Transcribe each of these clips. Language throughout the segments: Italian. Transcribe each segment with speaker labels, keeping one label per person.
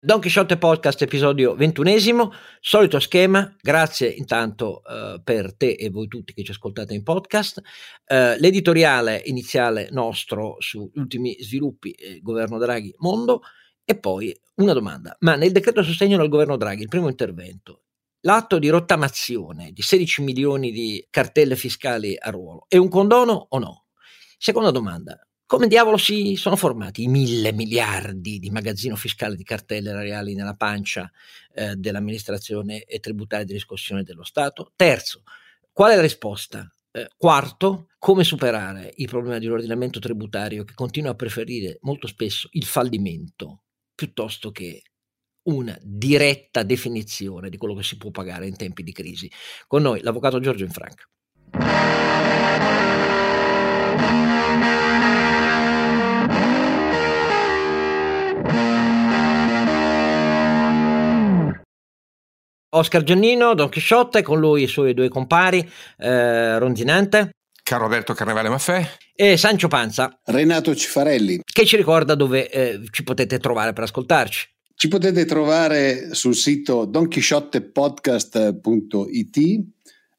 Speaker 1: Don Chisciotte Podcast, episodio ventunesimo, solito schema, grazie intanto uh, per te e voi tutti che ci ascoltate in podcast. Uh, l'editoriale iniziale nostro sugli ultimi sviluppi eh, governo Draghi mondo e poi una domanda, ma nel decreto sostegno del governo Draghi, il primo intervento, l'atto di rottamazione di 16 milioni di cartelle fiscali a ruolo è un condono o no? Seconda domanda, come diavolo si sono formati i mille miliardi di magazzino fiscale di cartelle reali nella pancia eh, dell'amministrazione e tributaria di riscossione dello Stato? Terzo, qual è la risposta? Eh, quarto, come superare il problema di un ordinamento tributario che continua a preferire molto spesso il fallimento piuttosto che una diretta definizione di quello che si può pagare in tempi di crisi. Con noi l'avvocato Giorgio Infranca. Oscar Giannino, Don Chisciotte, con lui i suoi due compari, eh, Ronzinante.
Speaker 2: Caro Alberto Carnevale Maffè.
Speaker 1: E Sancio Panza.
Speaker 3: Renato Cifarelli.
Speaker 1: Che ci ricorda dove eh, ci potete trovare per ascoltarci.
Speaker 3: Ci potete trovare sul sito donchisciottepodcast.it,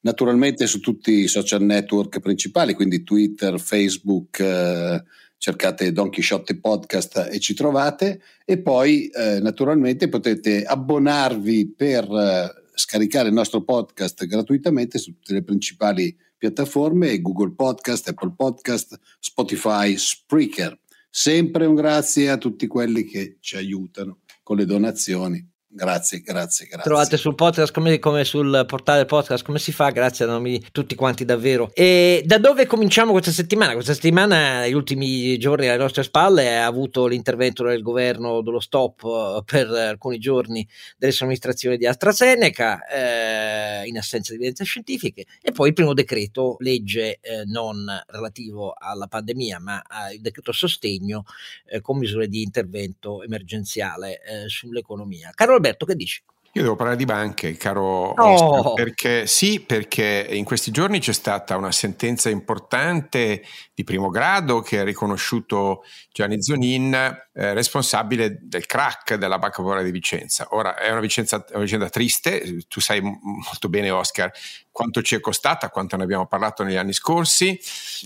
Speaker 3: naturalmente su tutti i social network principali, quindi Twitter, Facebook, eh, cercate Don Chisciotte Podcast e ci trovate e poi eh, naturalmente potete abbonarvi per eh, scaricare il nostro podcast gratuitamente su tutte le principali piattaforme Google Podcast, Apple Podcast, Spotify, Spreaker. Sempre un grazie a tutti quelli che ci aiutano con le donazioni. Grazie, grazie, grazie.
Speaker 1: Trovate sul podcast come, come, sul portale podcast come si fa, grazie a nomi tutti quanti davvero. E da dove cominciamo questa settimana? Questa settimana, negli ultimi giorni alle nostre spalle, ha avuto l'intervento del governo dello stop eh, per alcuni giorni delle somministrazioni di AstraZeneca eh, in assenza di evidenze scientifiche e poi il primo decreto legge eh, non relativo alla pandemia ma il decreto sostegno eh, con misure di intervento emergenziale eh, sull'economia. Carlo Alberto, che dici?
Speaker 2: Io devo parlare di banche, caro oh. perché sì, perché in questi giorni c'è stata una sentenza importante di primo grado che ha riconosciuto Gianni Zonin eh, responsabile del crack della Banca Popolare di Vicenza. Ora è una, vicenza, una vicenda triste, tu sai molto bene Oscar quanto ci è costata, quanto ne abbiamo parlato negli anni scorsi.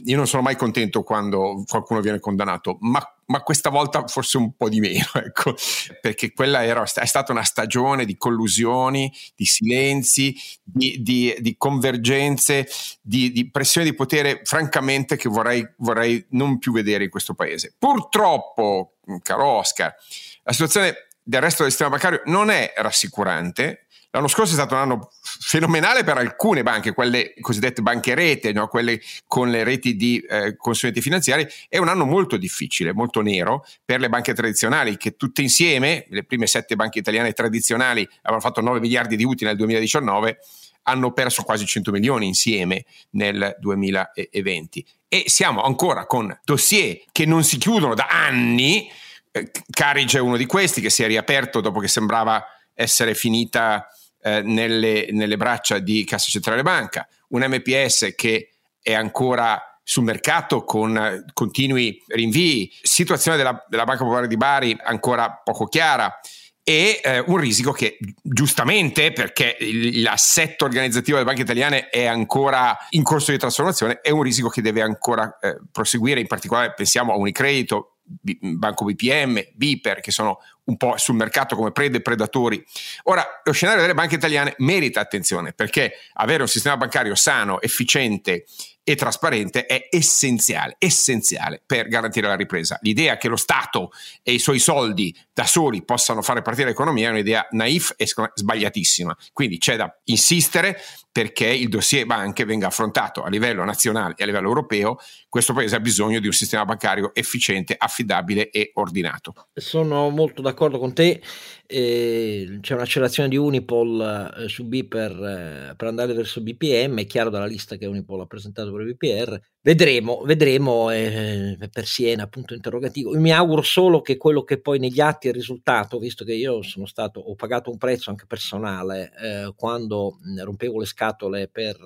Speaker 2: Io non sono mai contento quando qualcuno viene condannato, ma, ma questa volta forse un po' di meno, ecco, perché quella era, è stata una stagione di collusioni, di silenzi, di, di, di convergenze, di, di, pressione di potere, francamente, che vorrei, vorrei non più vedere in questo paese. Purtroppo, caro Oscar, la situazione del resto del sistema bancario non è rassicurante L'anno scorso è stato un anno fenomenale per alcune banche, quelle cosiddette banche rete, no? quelle con le reti di eh, consulenti finanziari. È un anno molto difficile, molto nero per le banche tradizionali, che tutte insieme, le prime sette banche italiane tradizionali, avevano fatto 9 miliardi di utili nel 2019 hanno perso quasi 100 milioni insieme nel 2020 e siamo ancora con dossier che non si chiudono da anni. Eh, Carige è uno di questi che si è riaperto dopo che sembrava essere finita eh, nelle, nelle, braccia di Cassa Centrale Banca, un MPS che è ancora sul mercato con continui rinvii, situazione della, della Banca Popolare di Bari ancora poco chiara. E eh, un risico che giustamente perché l'assetto organizzativo delle banche italiane è ancora in corso di trasformazione è un risico che deve ancora eh, proseguire. In particolare pensiamo a Unicredito Banco BPM, Biper, che sono un po' sul mercato come prede e predatori. Ora, lo scenario delle banche italiane merita attenzione perché avere un sistema bancario sano, efficiente e trasparente è essenziale, essenziale per garantire la ripresa. L'idea che lo Stato e i suoi soldi da soli possano fare partire l'economia è un'idea naif e sbagliatissima. Quindi c'è da insistere perché il dossier banche venga affrontato a livello nazionale e a livello europeo. Questo paese ha bisogno di un sistema bancario efficiente, affidabile e ordinato.
Speaker 1: Sono molto d'accordo con te. Eh, c'è un'accelerazione di Unipol eh, su Biper eh, per andare verso BPM. È chiaro dalla lista che Unipol ha presentato per BPR, Vedremo, vedremo eh, per Siena, punto interrogativo. Mi auguro solo che quello che poi negli atti è il risultato, visto che io sono stato, ho pagato un prezzo anche personale eh, quando rompevo le scatole per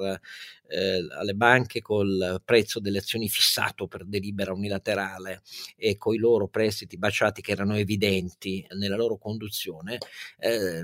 Speaker 1: eh, alle banche col prezzo delle azioni fissato per delibera unilaterale e con i loro prestiti baciati che erano evidenti nella loro conduzione, eh,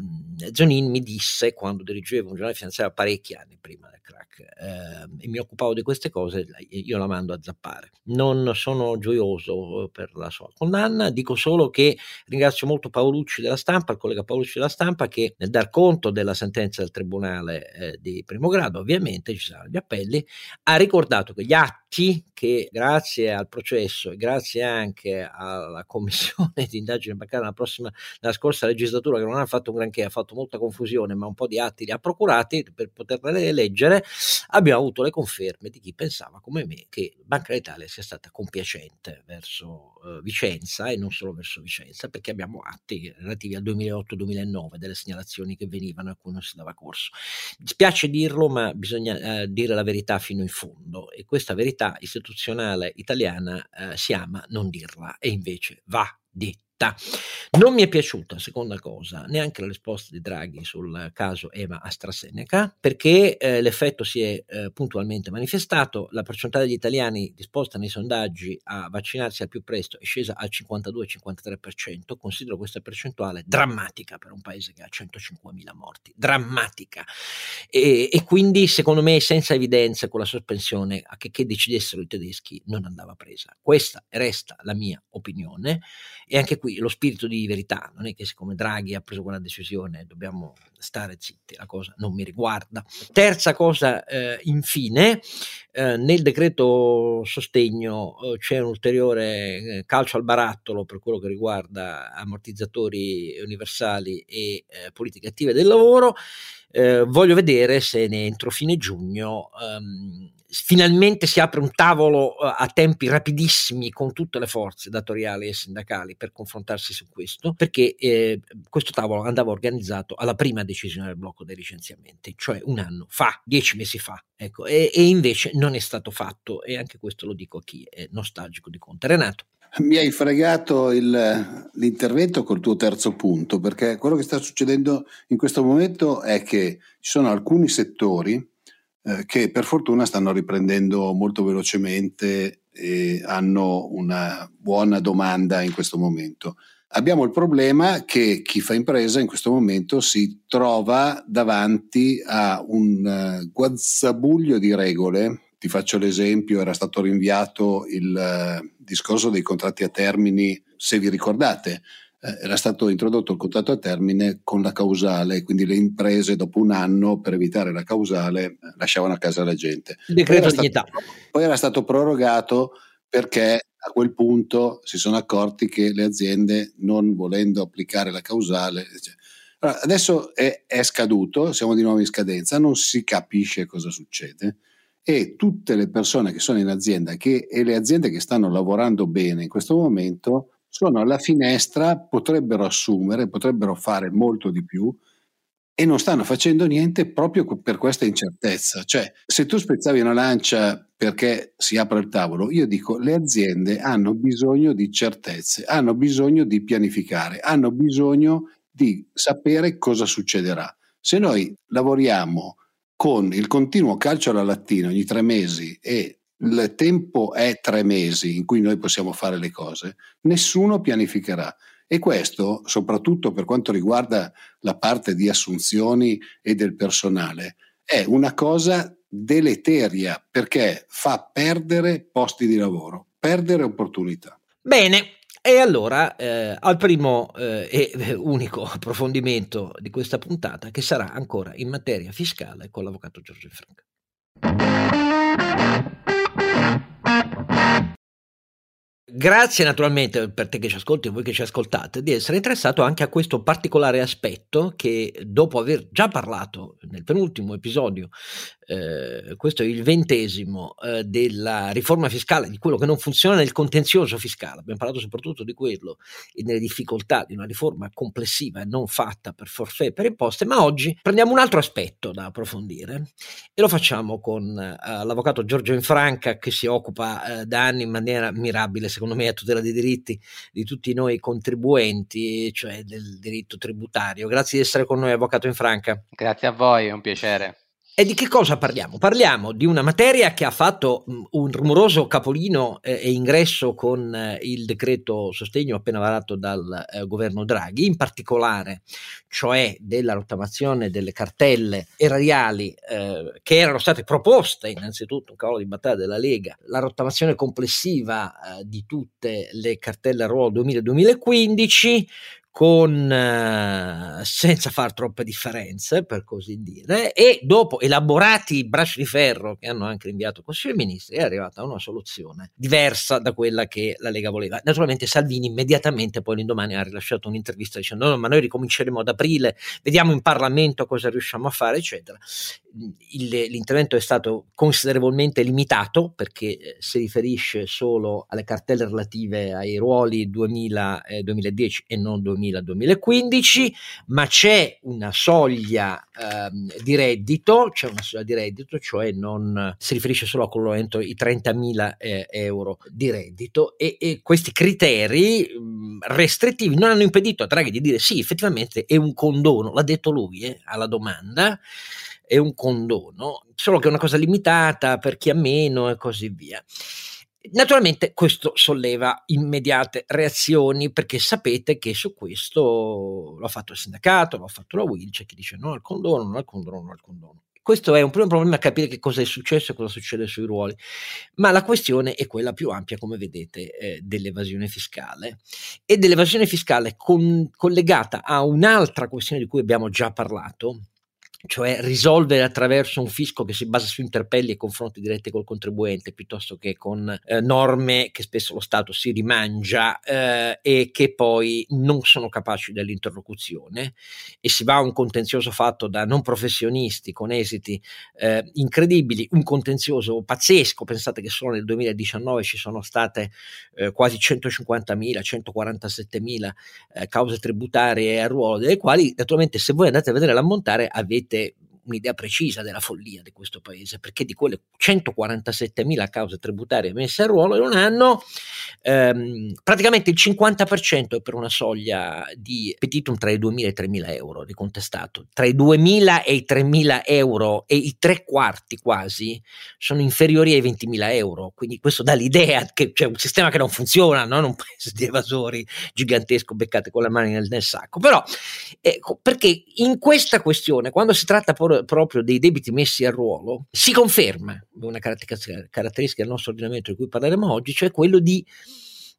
Speaker 1: Zonin mi disse quando dirigevo un giornale finanziario parecchi anni prima del crack eh, e mi occupavo di queste cose, io la mando a zappare. Non sono gioioso per la sua condanna, dico solo che ringrazio molto Paolucci della stampa, il collega Paolucci della stampa che nel dar conto della sentenza del tribunale eh, di primo grado ovviamente ci saranno gli appelli, ha ricordato che gli atti che grazie al processo e grazie anche alla commissione di indagine bancaria nella, prossima, nella scorsa legislatura che non ha fatto un granché, ha fatto molta confusione, ma un po' di atti li ha procurati per poterle leggere, abbiamo avuto le conferme di chi pensava come me che Banca d'Italia sia stata compiacente verso uh, Vicenza e non solo verso Vicenza, perché abbiamo atti relativi al 2008-2009 delle segnalazioni che venivano a cui non si dava corso. Mi spiace dirlo, ma bisogna uh, dire la verità fino in fondo e questa verità istituzionale italiana uh, si ama non dirla e invece va detta realtà. Non mi è piaciuta, seconda cosa, neanche la risposta di Draghi sul caso EMA AstraZeneca, perché eh, l'effetto si è eh, puntualmente manifestato, la percentuale degli italiani disposta nei sondaggi a vaccinarsi al più presto è scesa al 52-53%, considero questa percentuale drammatica per un paese che ha 105.000 morti, drammatica. E, e quindi secondo me senza evidenza con la sospensione a che, che decidessero i tedeschi non andava presa. Questa resta la mia opinione e anche qui lo spirito di verità, non è che siccome Draghi ha preso quella decisione dobbiamo stare zitti, la cosa non mi riguarda. Terza cosa, eh, infine, eh, nel decreto sostegno eh, c'è un ulteriore eh, calcio al barattolo per quello che riguarda ammortizzatori universali e eh, politiche attive del lavoro. Eh, voglio vedere se entro fine giugno um, finalmente si apre un tavolo uh, a tempi rapidissimi con tutte le forze datoriali e sindacali per confrontarsi su questo, perché eh, questo tavolo andava organizzato alla prima decisione del blocco dei licenziamenti, cioè un anno fa, dieci mesi fa, ecco, e, e invece non è stato fatto e anche questo lo dico a chi è nostalgico di Conte. Renato.
Speaker 3: Mi hai fregato il, l'intervento col tuo terzo punto, perché quello che sta succedendo in questo momento è che ci sono alcuni settori eh, che per fortuna stanno riprendendo molto velocemente e hanno una buona domanda in questo momento. Abbiamo il problema che chi fa impresa in questo momento si trova davanti a un uh, guazzabuglio di regole ti faccio l'esempio, era stato rinviato il eh, discorso dei contratti a termini, se vi ricordate, eh, era stato introdotto il contratto a termine con la causale, quindi le imprese dopo un anno per evitare la causale eh, lasciavano a casa la gente.
Speaker 1: Decreto poi dignità.
Speaker 3: Stato, poi era stato prorogato perché a quel punto si sono accorti che le aziende non volendo applicare la causale... Cioè, allora, adesso è, è scaduto, siamo di nuovo in scadenza, non si capisce cosa succede e tutte le persone che sono in azienda che, e le aziende che stanno lavorando bene in questo momento sono alla finestra, potrebbero assumere, potrebbero fare molto di più e non stanno facendo niente proprio per questa incertezza. Cioè, se tu spezzavi una lancia perché si apre il tavolo, io dico le aziende hanno bisogno di certezze, hanno bisogno di pianificare, hanno bisogno di sapere cosa succederà. Se noi lavoriamo con il continuo calcio alla lattina ogni tre mesi e il tempo è tre mesi in cui noi possiamo fare le cose, nessuno pianificherà. E questo, soprattutto per quanto riguarda la parte di assunzioni e del personale, è una cosa deleteria perché fa perdere posti di lavoro, perdere opportunità.
Speaker 1: Bene, e allora eh, al primo eh, e unico approfondimento di questa puntata che sarà ancora in materia fiscale con l'avvocato Giorgio Franca. Grazie naturalmente per te che ci ascolti e voi che ci ascoltate di essere interessato anche a questo particolare aspetto che dopo aver già parlato nel penultimo episodio eh, questo è il ventesimo eh, della riforma fiscale, di quello che non funziona nel contenzioso fiscale, abbiamo parlato soprattutto di quello e delle difficoltà di una riforma complessiva e non fatta per forfè per imposte, ma oggi prendiamo un altro aspetto da approfondire e lo facciamo con eh, l'avvocato Giorgio Infranca che si occupa eh, da anni in maniera mirabile, secondo me, a tutela dei diritti di tutti noi contribuenti, cioè del diritto tributario. Grazie di essere con noi, avvocato Infranca.
Speaker 4: Grazie a voi, è un piacere.
Speaker 1: E di che cosa parliamo? Parliamo di una materia che ha fatto un rumoroso capolino eh, e ingresso con eh, il decreto sostegno appena varato dal eh, governo Draghi, in particolare cioè della rottamazione delle cartelle erariali eh, che erano state proposte innanzitutto un cavallo di battaglia della Lega, la rottamazione complessiva eh, di tutte le cartelle a ruolo 2000-2015 con, eh, senza far troppe differenze, per così dire, e dopo elaborati bracci di ferro che hanno anche inviato il Consiglio dei Ministri, è arrivata una soluzione diversa da quella che la Lega voleva. Naturalmente Salvini immediatamente poi l'indomani ha rilasciato un'intervista dicendo no, ma noi ricominceremo ad aprile, vediamo in Parlamento cosa riusciamo a fare, eccetera. Il, l'intervento è stato considerevolmente limitato perché eh, si riferisce solo alle cartelle relative ai ruoli 2000, eh, 2010 e non 2000 2000-2015, ma c'è una soglia ehm, di reddito, c'è una soglia di reddito, cioè non si riferisce solo a quello entro i 30.000 eh, euro di reddito e, e questi criteri mh, restrittivi non hanno impedito a Draghi di dire sì, effettivamente è un condono, l'ha detto lui eh, alla domanda è un condono, solo che è una cosa limitata per chi ha meno e così via. Naturalmente questo solleva immediate reazioni perché sapete che su questo l'ha fatto il sindacato, l'ha fatto la WIL, c'è chi dice no al condono, no al condono, no al condono. Questo è un primo problema a capire che cosa è successo e cosa succede sui ruoli, ma la questione è quella più ampia, come vedete, eh, dell'evasione fiscale e dell'evasione fiscale con, collegata a un'altra questione di cui abbiamo già parlato, cioè risolvere attraverso un fisco che si basa su interpelli e confronti diretti col contribuente piuttosto che con eh, norme che spesso lo Stato si rimangia eh, e che poi non sono capaci dell'interlocuzione. E si va a un contenzioso fatto da non professionisti con esiti eh, incredibili, un contenzioso pazzesco, pensate che solo nel 2019 ci sono state eh, quasi 150.000, 147.000 eh, cause tributarie a ruolo, delle quali naturalmente se voi andate a vedere l'ammontare avete avete un'idea precisa della follia di questo paese, perché di quelle 147.000 cause tributarie messe a ruolo in un anno, ehm, praticamente il 50% è per una soglia di petitum tra i 2.000 e i 3.000 euro di contestato. Tra i 2.000 e i 3.000 euro e i tre quarti quasi sono inferiori ai 20.000 euro, quindi questo dà l'idea che c'è un sistema che non funziona, non un paese di evasori gigantesco beccate con le mani nel, nel sacco. Però, ecco, perché in questa questione, quando si tratta poi proprio dei debiti messi a ruolo, si conferma una caratteristica del nostro ordinamento di cui parleremo oggi, cioè quello di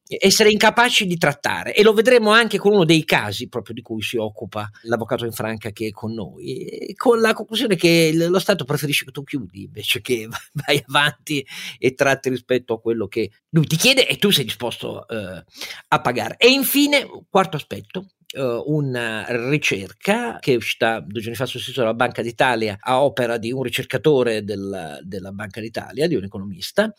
Speaker 1: essere incapaci di trattare e lo vedremo anche con uno dei casi proprio di cui si occupa l'avvocato in Franca che è con noi, con la conclusione che lo Stato preferisce che tu chiudi invece che vai avanti e tratti rispetto a quello che lui ti chiede e tu sei disposto eh, a pagare. E infine, quarto aspetto, una ricerca che è uscita due giorni fa sul sito della Banca d'Italia a opera di un ricercatore del, della Banca d'Italia, di un economista,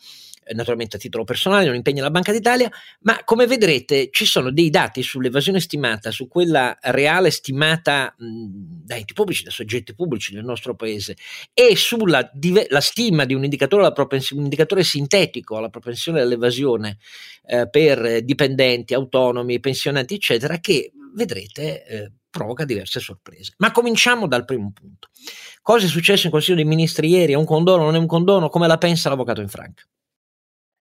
Speaker 1: eh, naturalmente a titolo personale, non impegna la Banca d'Italia, ma come vedrete ci sono dei dati sull'evasione stimata, su quella reale stimata mh, da enti pubblici, da soggetti pubblici nel nostro paese e sulla dive- stima di un indicatore, propens- un indicatore sintetico alla propensione all'evasione eh, per dipendenti, autonomi, pensionati, eccetera, che vedrete eh, provoca diverse sorprese. Ma cominciamo dal primo punto. Cosa è successo in Consiglio dei Ministri ieri? È un condono, non è un condono? Come la pensa l'avvocato in Franca?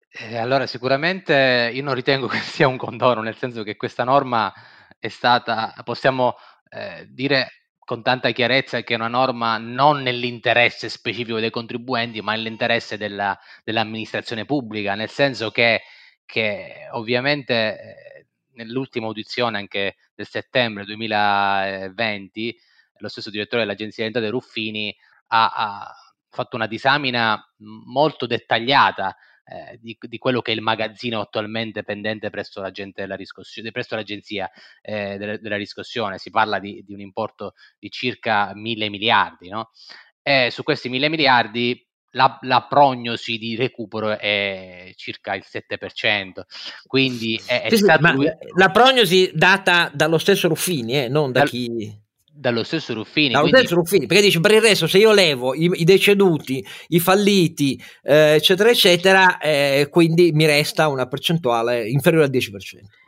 Speaker 4: Eh, allora, sicuramente io non ritengo che sia un condono, nel senso che questa norma è stata, possiamo eh, dire con tanta chiarezza che è una norma non nell'interesse specifico dei contribuenti, ma nell'interesse della, dell'amministrazione pubblica, nel senso che, che ovviamente eh, nell'ultima audizione anche del settembre 2020, lo stesso direttore dell'Agenzia delle Entrate Ruffini ha, ha fatto una disamina molto dettagliata eh, di, di, quello che è il magazzino attualmente pendente presso, della presso l'agenzia eh, della, della, riscossione. Si parla di, di, un importo di circa mille miliardi, no? e su questi mille miliardi la, la, prognosi di recupero è circa il 7%. Quindi è, è sì, stato
Speaker 1: lui... La prognosi data dallo stesso Ruffini, eh, non da Dal... chi
Speaker 4: dallo stesso Ruffini.
Speaker 1: Dallo quindi... stesso Ruffini, perché dice per il resto se io levo i, i deceduti, i falliti, eh, eccetera, eccetera, eh, quindi mi resta una percentuale inferiore al 10%.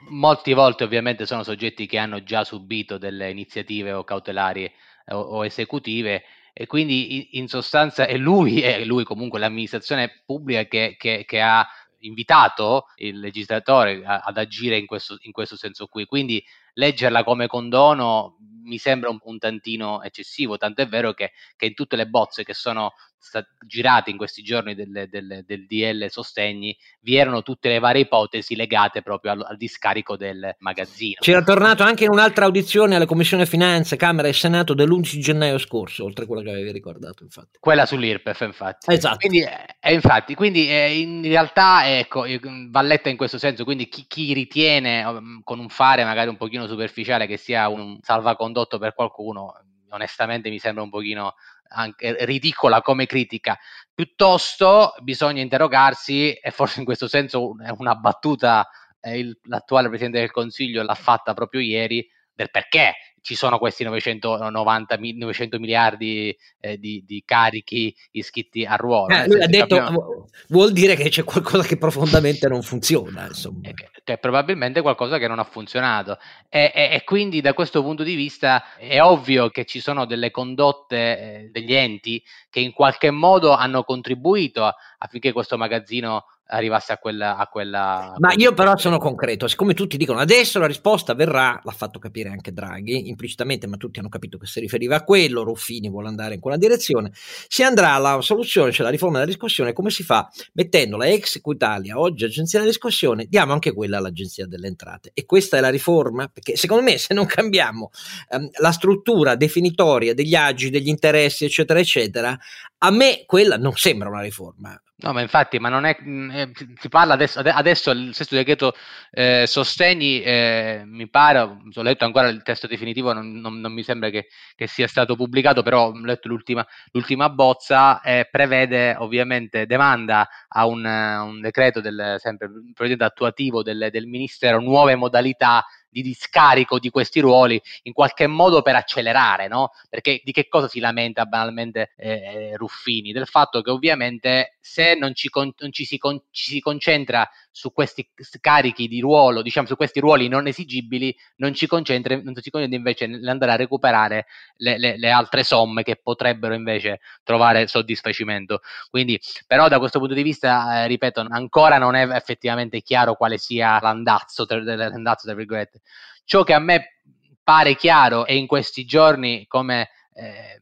Speaker 4: Molte volte ovviamente sono soggetti che hanno già subito delle iniziative o cautelari eh, o, o esecutive e quindi in sostanza è lui, è lui comunque l'amministrazione pubblica che, che, che ha invitato il legislatore ad agire in questo, in questo senso qui. Quindi leggerla come condono mi sembra un, un tantino eccessivo, tanto è vero che, che, in tutte le bozze che sono state girate in questi giorni del, del, del, DL Sostegni vi erano tutte le varie ipotesi legate proprio al, al discarico del magazzino.
Speaker 1: C'era tornato anche in un'altra audizione alla Commissione Finanze, Camera e Senato dell'11 gennaio scorso, oltre a quella che avevi ricordato infatti.
Speaker 4: Quella sull'IRPEF infatti.
Speaker 1: Esatto.
Speaker 4: Quindi, eh, infatti, quindi eh, in realtà ecco, va letta in questo senso, quindi chi, chi ritiene um, con un fare magari un pochino superficiale che sia un salvacondotto condotto per qualcuno, onestamente mi sembra un pochino anche ridicola come critica. Piuttosto bisogna interrogarsi, e forse in questo senso una battuta eh, il, l'attuale Presidente del Consiglio l'ha fatta proprio ieri, del perché ci sono questi 990, 900 miliardi eh, di, di, carichi iscritti a ruolo.
Speaker 1: Eh, lui ha detto, abbiamo... vuol dire che c'è qualcosa che profondamente non funziona. Insomma.
Speaker 4: Che, che probabilmente qualcosa che non ha funzionato. E, e, e, quindi da questo punto di vista è ovvio che ci sono delle condotte eh, degli enti che in qualche modo hanno contribuito affinché questo magazzino arrivasse a quella, a quella
Speaker 1: ma io però sono concreto siccome tutti dicono adesso la risposta verrà l'ha fatto capire anche Draghi implicitamente ma tutti hanno capito che si riferiva a quello Ruffini vuole andare in quella direzione si andrà alla soluzione cioè la riforma della discussione come si fa? Mettendola ex Equitalia oggi agenzia della discussione diamo anche quella all'agenzia delle entrate. E questa è la riforma? Perché secondo me se non cambiamo ehm, la struttura definitoria degli agi degli interessi eccetera eccetera a me quella non sembra una riforma
Speaker 4: No, ma infatti, ma non è. Mm, eh, si parla adesso, adesso il sesto decreto eh, sostegni, eh, mi pare, ho letto ancora il testo definitivo, non, non, non mi sembra che, che, sia stato pubblicato, però ho letto l'ultima, l'ultima bozza, eh, prevede ovviamente demanda a un, un decreto del sempre attuativo del, del Ministero, nuove modalità di discarico di questi ruoli in qualche modo per accelerare, no? Perché di che cosa si lamenta banalmente eh, Ruffini? Del fatto che ovviamente se non ci, con, non ci, si, con, ci si concentra su questi carichi di ruolo, diciamo su questi ruoli non esigibili, non ci concentra, non si concentra invece nell'andare a recuperare le, le, le, altre somme che potrebbero invece trovare soddisfacimento. Quindi, però da questo punto di vista, eh, ripeto, ancora non è effettivamente chiaro quale sia l'andazzo, tra, l'andazzo tra virgolette. Ciò che a me pare chiaro e in questi giorni come... Eh,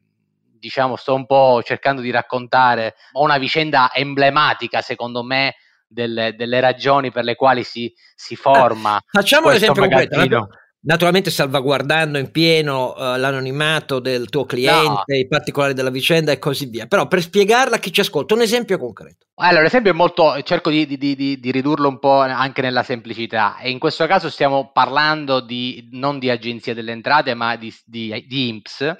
Speaker 4: diciamo, sto un po' cercando di raccontare una vicenda emblematica, secondo me, delle, delle ragioni per le quali si, si forma. Ah,
Speaker 1: facciamo un esempio concreto. Naturalmente salvaguardando in pieno uh, l'anonimato del tuo cliente, no. i particolari della vicenda e così via. Però per spiegarla a chi ci ascolta, un esempio concreto.
Speaker 4: Allora, l'esempio è molto, cerco di, di, di, di, ridurlo un po' anche nella semplicità. E in questo caso stiamo parlando di, non di agenzia delle entrate, ma di, di, di IMPS.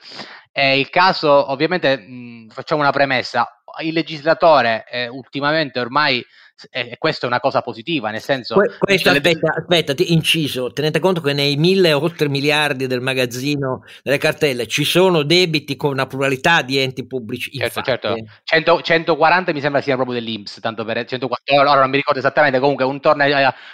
Speaker 4: È il caso, ovviamente, mh, facciamo una premessa. Il legislatore eh, ultimamente ormai e questa è una cosa positiva, nel senso... Que-
Speaker 1: aspetta, le... aspetta, ti, inciso, tenete conto che nei mille oltre miliardi del magazzino delle cartelle ci sono debiti con una pluralità di enti pubblici.
Speaker 4: Certo, certo. 100, 140 mi sembra sia proprio dell'Inps, tanto per 140, allora non mi ricordo esattamente, comunque intorno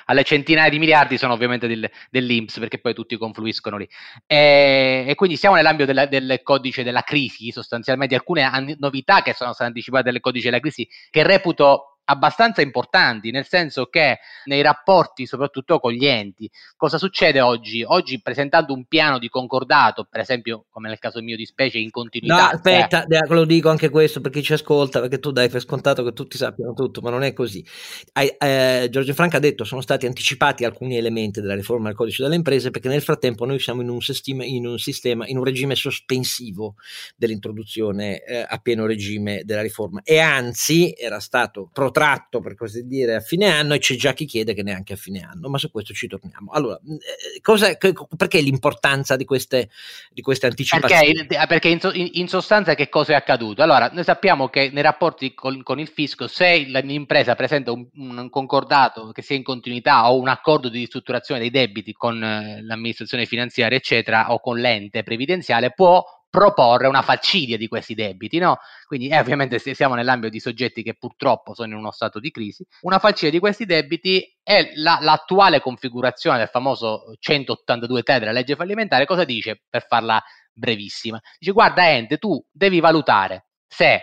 Speaker 4: alle centinaia di miliardi sono ovviamente del, dell'Inps, perché poi tutti confluiscono lì. E, e quindi siamo nell'ambito della, del codice della crisi, sostanzialmente alcune novità che sono state anticipate nel codice della crisi, che reputo abbastanza importanti, nel senso che nei rapporti soprattutto con gli enti, cosa succede oggi? Oggi presentando un piano di concordato, per esempio come nel caso mio di specie in continuità. No,
Speaker 1: aspetta, eh. lo dico anche questo per chi ci ascolta, perché tu dai per scontato che tutti sappiano tutto, ma non è così. Eh, Giorgio Franca ha detto sono stati anticipati alcuni elementi della riforma del codice delle imprese perché nel frattempo noi siamo in un sistema, in un, sistema, in un regime sospensivo dell'introduzione eh, a pieno regime della riforma e anzi era stato protetto protratto, per così dire, a fine anno e c'è già chi chiede che neanche a fine anno, ma su questo ci torniamo. Allora, eh, cosa, perché l'importanza di queste, di queste anticipazioni?
Speaker 4: Perché, perché in, in, sostanza che cosa è accaduto? Allora, noi sappiamo che nei rapporti con, con il fisco, se l'impresa presenta un, un, concordato che sia in continuità o un accordo di ristrutturazione dei debiti con eh, l'amministrazione finanziaria, eccetera, o con l'ente previdenziale, può proporre una falcidia di questi debiti, no? Quindi eh, ovviamente se siamo nell'ambito di soggetti che purtroppo sono in uno stato di crisi, una falcidia di questi debiti è la, l'attuale configurazione del famoso 182 te della legge fallimentare, cosa dice per farla brevissima? Dice guarda Ente, tu devi valutare se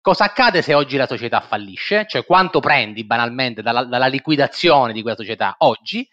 Speaker 4: cosa accade se oggi la società fallisce, cioè quanto prendi banalmente dalla, dalla liquidazione di quella società oggi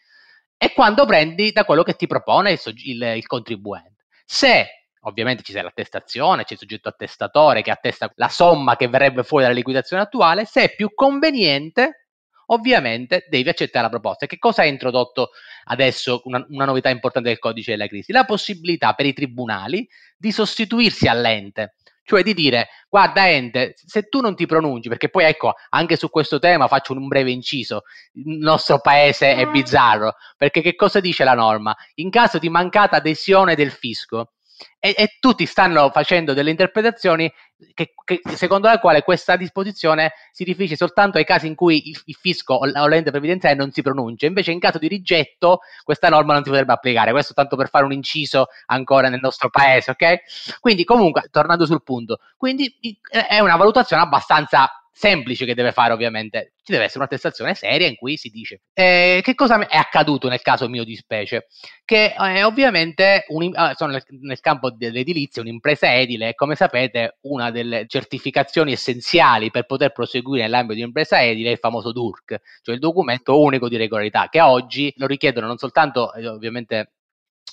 Speaker 4: e quanto prendi da quello che ti propone il, il, il contribuente. Se ovviamente ci sia l'attestazione, c'è il soggetto attestatore che attesta la somma che verrebbe fuori dalla liquidazione attuale, se è più conveniente, ovviamente devi accettare la proposta. Che cosa ha introdotto adesso una, una novità importante del codice della crisi? La possibilità per i tribunali di sostituirsi all'ente cioè di dire guarda ente se tu non ti pronunci perché poi ecco anche su questo tema faccio un breve inciso il nostro paese è bizzarro perché che cosa dice la norma in caso di mancata adesione del fisco e, e, tutti stanno facendo delle interpretazioni che, che, secondo la quale questa disposizione si riferisce soltanto ai casi in cui il, il fisco o, l'ente previdenziale non si pronuncia, invece in caso di rigetto questa norma non si potrebbe applicare, questo tanto per fare un inciso ancora nel nostro paese, ok? Quindi comunque, tornando sul punto, quindi è una valutazione abbastanza semplice che deve fare ovviamente, ci deve essere un'attestazione seria in cui si dice eh, che cosa è accaduto nel caso mio di specie, che eh, ovviamente un, eh, sono nel, nel, campo dell'edilizia un'impresa edile come sapete una delle certificazioni essenziali per poter proseguire nell'ambito di un'impresa edile è il famoso DURC, cioè il documento unico di regolarità che oggi lo richiedono non soltanto eh, ovviamente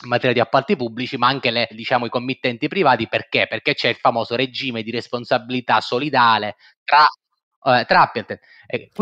Speaker 4: in materia di appalti pubblici, ma anche le, diciamo, i committenti privati. Perché? Perché c'è il famoso regime di responsabilità solidale tra uh, Trappert.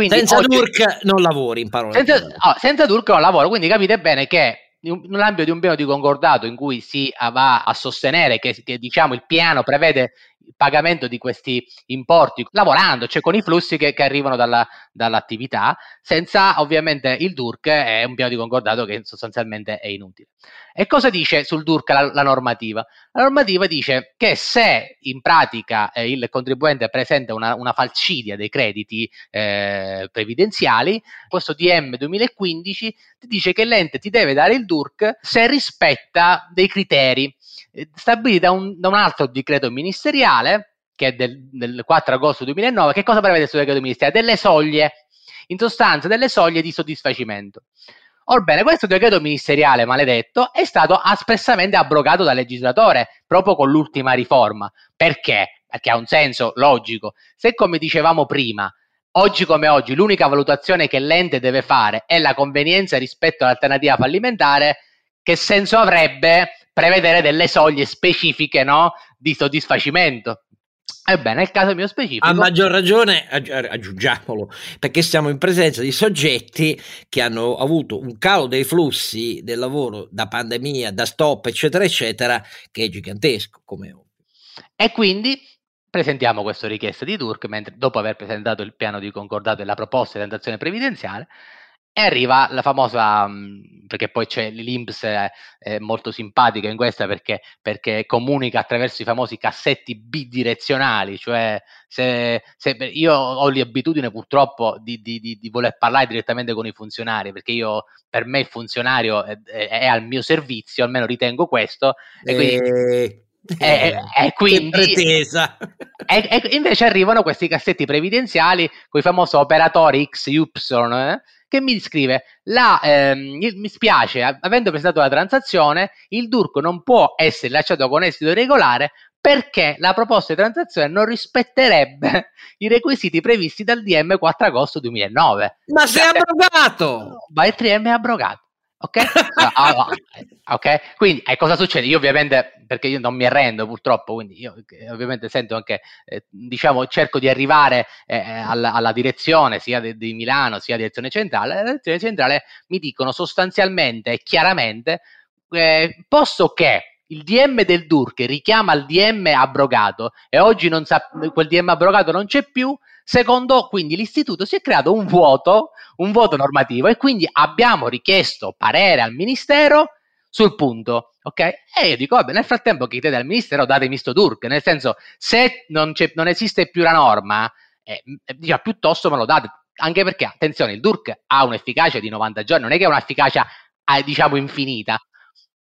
Speaker 1: senza oggi, Durk non lavori in parole.
Speaker 4: Senza, oh, senza Durk non lavoro, quindi capite bene che nell'ambito di un piano di concordato in cui si va a sostenere che, che diciamo, il piano prevede pagamento di questi importi lavorando, cioè con i flussi che, che arrivano dalla, dall'attività, senza ovviamente il DURC è un piano di concordato che sostanzialmente è inutile. E cosa dice sul DURC la, la normativa? La normativa dice che se in pratica eh, il contribuente presenta una, una falcidia dei crediti eh, previdenziali, questo DM 2015 ti dice che l'ente ti deve dare il DURC se rispetta dei criteri stabiliti da un, da un altro decreto ministeriale che è del, del, 4 agosto 2009, che cosa prevede questo decreto ministeriale? Delle soglie, in sostanza delle soglie di soddisfacimento. Orbene, questo decreto ministeriale maledetto è stato espressamente abrogato dal legislatore proprio con l'ultima riforma. Perché? Perché ha un senso logico. Se come dicevamo prima, oggi come oggi l'unica valutazione che l'ente deve fare è la convenienza rispetto all'alternativa fallimentare, che senso avrebbe prevedere delle soglie specifiche no? di soddisfacimento. Ebbene, nel caso mio specifico.
Speaker 1: A maggior ragione, aggiungiamolo, perché siamo in presenza di soggetti che hanno avuto un calo dei flussi del lavoro da pandemia, da stop, eccetera, eccetera, che è gigantesco, come ovvio.
Speaker 4: E quindi presentiamo questa richiesta di Turk, mentre dopo aver presentato il piano di concordato e la proposta di transazione previdenziale, e arriva la famosa, mm, perché poi c'è l'Inps è, è molto simpatica in questa perché, perché, comunica attraverso i famosi cassetti bidirezionali, cioè se, se io ho l'abitudine purtroppo di, di, di, di, voler parlare direttamente con i funzionari, perché io per me il funzionario è, è, al mio servizio, almeno ritengo questo. E quindi,
Speaker 1: eh... E,
Speaker 4: e, quindi e, e, invece arrivano questi cassetti previdenziali con i famosi operatori X, Y, eh, che mi scrive, la, ehm, mi spiace, avendo presentato la transazione, il DURC non può essere lasciato con esito regolare perché la proposta di transazione non rispetterebbe i requisiti previsti dal DM 4 agosto 2009.
Speaker 1: Ma sei abrogato!
Speaker 4: Ma il 3M è abrogato. Ok? Ah, ok? Quindi eh, cosa succede? Io ovviamente, perché io non mi arrendo purtroppo, quindi io eh, ovviamente sento anche, eh, diciamo, cerco di arrivare eh, alla, alla, direzione sia di, di, Milano sia direzione centrale. La direzione centrale mi dicono sostanzialmente e chiaramente, eh, posto che il DM del DURC richiama il DM abrogato e oggi sa, quel DM abrogato non c'è più, secondo quindi l'istituto si è creato un vuoto, un vuoto normativo e quindi abbiamo richiesto parere al Ministero sul punto, ok? E io dico, vabbè, nel frattempo che chiedete al Ministero datemi sto DURC, nel senso, se non, non esiste più la norma, eh, diciamo, piuttosto me lo date, anche perché, attenzione, il DURC ha un'efficacia di 90 giorni, non è che ha un'efficacia, eh, diciamo, infinita,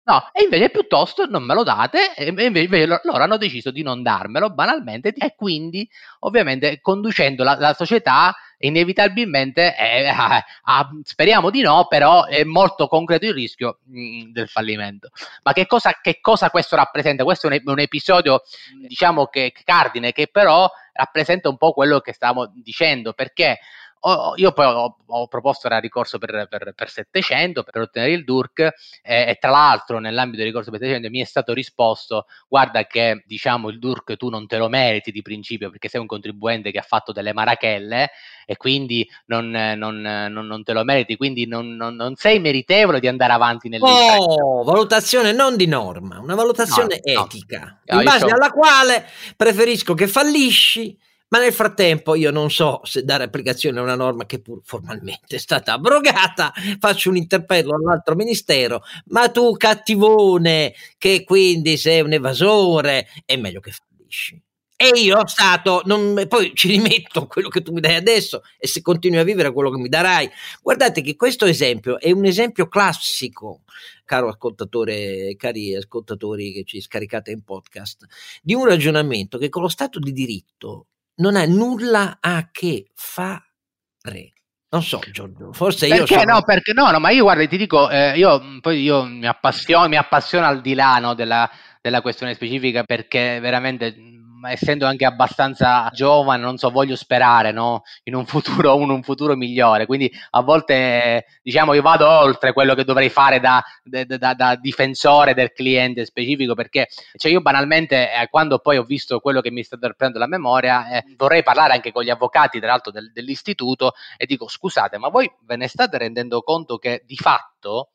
Speaker 4: No, e invece piuttosto non me lo date e invece loro hanno deciso di non darmelo banalmente e quindi ovviamente conducendo la, la società inevitabilmente eh, a, a, speriamo di no, però è molto concreto il rischio mh, mm, del fallimento. Ma che cosa, che cosa, questo rappresenta? Questo è un, un episodio diciamo che cardine che però rappresenta un po' quello che stavamo dicendo perché ho, io poi ho, ho, proposto il ricorso per, per, per 700 per ottenere il DURC eh, e tra l'altro nell'ambito del ricorso per 700 mi è stato risposto guarda che diciamo il DURC tu non te lo meriti di principio perché sei un contribuente che ha fatto delle marachelle e quindi non, non, non, non te lo meriti, quindi non, sei meritevole di andare avanti nel
Speaker 1: Oh, valutazione non di norma, una valutazione no, etica, no. in base alla quale preferisco che fallisci ma nel frattempo io non so se dare applicazione a una norma che pur formalmente è stata abrogata, faccio un interpello all'altro ministero, ma tu cattivone che quindi sei un evasore, è meglio che fallisci. E io stato, non, poi ci rimetto quello che tu mi dai adesso e se continui a vivere quello che mi darai. Guardate che questo esempio è un esempio classico, caro ascoltatore, cari ascoltatori che ci scaricate in podcast, di un ragionamento che con lo Stato di diritto non ha nulla a che fare. Non so, Giorgio, forse
Speaker 4: perché
Speaker 1: io. Sono...
Speaker 4: No, perché no, no, ma io guarda, ti dico, eh, io poi io mi appassiono, mi appassiono al di là no, della, della questione specifica perché veramente essendo anche abbastanza giovane, non so, voglio sperare no? in un futuro, un, un futuro migliore. Quindi a volte, diciamo, io vado oltre quello che dovrei fare da, da, da, da difensore del cliente specifico, perché cioè io banalmente, eh, quando poi ho visto quello che mi sta prendendo la memoria, eh, vorrei parlare anche con gli avvocati, tra l'altro, del, dell'istituto e dico, scusate, ma voi ve ne state rendendo conto che di fatto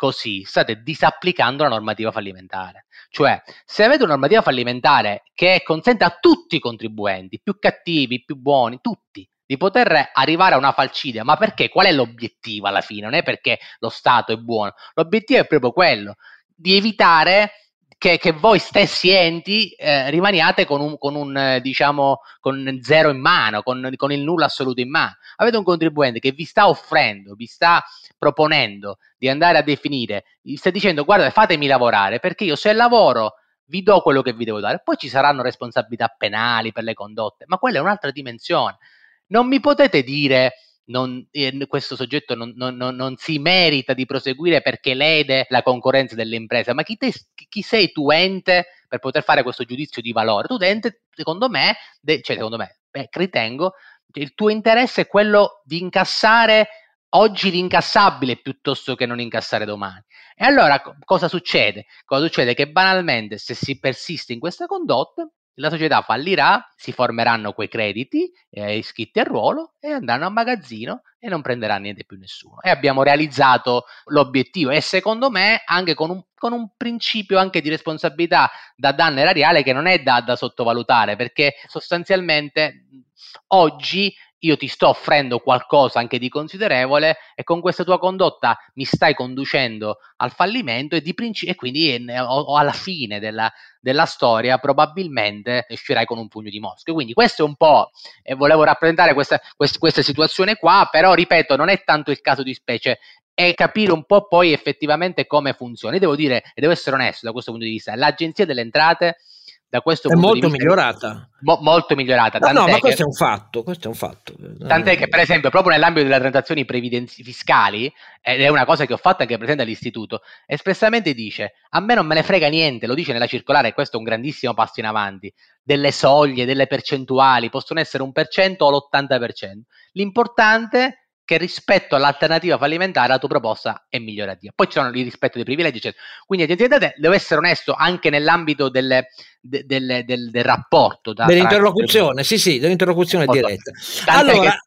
Speaker 4: così state disapplicando la normativa fallimentare. Cioè, se avete una normativa fallimentare che consente a tutti i contribuenti, più cattivi, più buoni, tutti, di poter arrivare a una falcidia, ma perché? Qual è l'obiettivo alla fine? Non è perché lo Stato è buono, l'obiettivo è proprio quello, di evitare che, che, voi stessi enti eh, rimaniate con un, con un eh, diciamo, con zero in mano, con, con, il nulla assoluto in mano. Avete un contribuente che vi sta offrendo, vi sta proponendo di andare a definire, vi sta dicendo guarda fatemi lavorare perché io se lavoro vi do quello che vi devo dare, poi ci saranno responsabilità penali per le condotte, ma quella è un'altra dimensione. Non mi potete dire non, questo soggetto non, non, non, si merita di proseguire perché lede la concorrenza dell'impresa, ma chi, te, chi, sei tu ente per poter fare questo giudizio di valore? Tu ente, secondo me, de, cioè secondo me, beh, ritengo, il tuo interesse è quello di incassare oggi l'incassabile piuttosto che non incassare domani. E allora cosa succede? Cosa succede? Che banalmente se si persiste in questa condotta, la società fallirà, si formeranno quei crediti eh, iscritti a ruolo e andranno a magazzino e non prenderà niente più nessuno. E abbiamo realizzato l'obiettivo e secondo me anche con un, con un principio anche di responsabilità da danno erariale che non è da, da sottovalutare perché sostanzialmente oggi io ti sto offrendo qualcosa anche di considerevole e con questa tua condotta mi stai conducendo al fallimento e, princi- e quindi eh, o, o alla fine della, della, storia probabilmente uscirai con un pugno di mosche. Quindi questo è un po', e volevo rappresentare questa, questa, questa situazione qua, però ripeto, non è tanto il caso di specie, è capire un po' poi effettivamente come funziona. Io devo dire, e devo essere onesto da questo punto di vista, l'Agenzia delle Entrate da questo
Speaker 1: è
Speaker 4: punto
Speaker 1: molto migliorata.
Speaker 4: Mo, molto migliorata.
Speaker 1: No, no, ma che, questo è un fatto. Questo è un fatto.
Speaker 4: Tant'è che, per esempio, proprio nell'ambito delle transazioni previdenzi- fiscali, ed è una cosa che ho fatto anche presente all'istituto, espressamente dice: A me non me ne frega niente, lo dice nella circolare, e questo è un grandissimo passo in avanti. Delle soglie, delle percentuali, possono essere un per cento o l'80%. L'importante che rispetto all'alternativa fallimentare la tua proposta è migliorativa. Poi ci sono il rispetto dei privilegi, eccetera. Quindi date deve essere onesto anche nell'ambito delle, de, delle, del, del, rapporto.
Speaker 1: Da, dell'interlocuzione, tra... sì, sì, dell'interlocuzione diretta. Allora,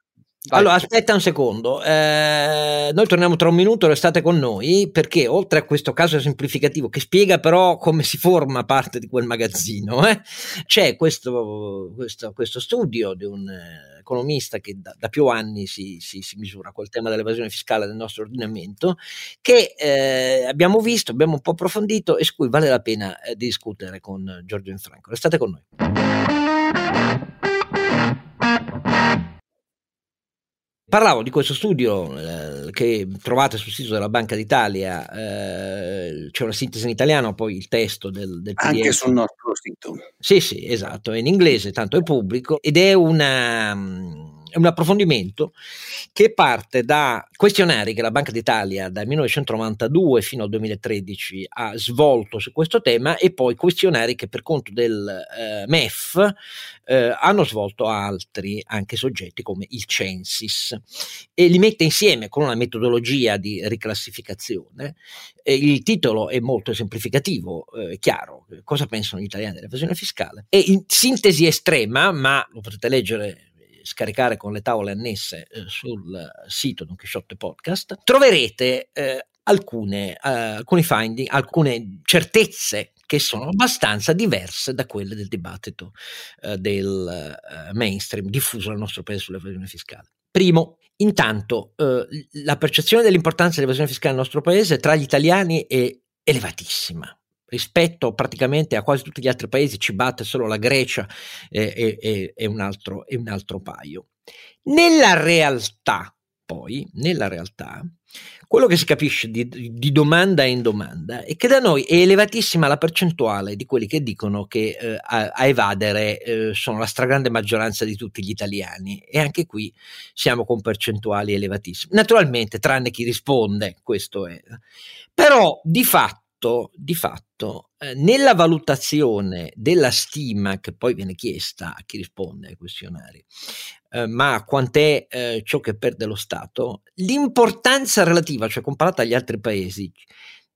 Speaker 1: Vai. Allora, aspetta un secondo, eh, noi torniamo tra un minuto, restate con noi, perché oltre a questo caso semplificativo che spiega però come si forma parte di quel magazzino, eh, c'è questo, questo, questo, studio di un eh, economista che da, da più anni si, si, si, misura col tema dell'evasione fiscale del nostro ordinamento, che eh, abbiamo visto, abbiamo un po' approfondito e su cui vale la pena eh, discutere con Giorgio Infranco. Restate con noi. Parlavo di questo studio eh, che trovate sul sito della Banca d'Italia, eh, c'è una sintesi in italiano, poi il testo del, del
Speaker 3: PDF. Anche sul nostro sito.
Speaker 1: Sì, sì, esatto, è in inglese, tanto è pubblico, ed è una è un approfondimento che parte da questionari che la Banca d'Italia dal 1992 fino al 2013 ha svolto su questo tema e poi questionari che per conto del eh, MEF eh, hanno svolto altri anche soggetti come il Censis e li mette insieme con una metodologia di riclassificazione. E il titolo è molto semplificativo, eh, chiaro, cosa pensano gli italiani dell'evasione fiscale. E in sintesi estrema, ma lo potete leggere scaricare con le tavole annesse eh, sul sito Don Quixote Podcast, troverete eh, alcune, eh, alcuni finding, alcune certezze che sono abbastanza diverse da quelle del dibattito eh, del eh, mainstream diffuso nel nostro paese sull'evasione fiscale. Primo, intanto eh, la percezione dell'importanza dell'evasione fiscale nel nostro paese tra gli italiani è elevatissima rispetto praticamente a quasi tutti gli altri paesi, ci batte solo la Grecia e, e, e, un, altro, e un altro paio. Nella realtà, poi, nella realtà, quello che si capisce di, di, domanda in domanda è che da noi è elevatissima la percentuale di quelli che dicono che eh, a, a, evadere eh, sono la stragrande maggioranza di tutti gli italiani e anche qui siamo con percentuali elevatissime. Naturalmente, tranne chi risponde, questo è. Però di fatto fatto, di fatto eh, nella valutazione della stima che poi viene chiesta a chi risponde ai questionari, eh, ma quant'è eh, ciò che perde lo Stato, l'importanza relativa, cioè comparata agli altri paesi,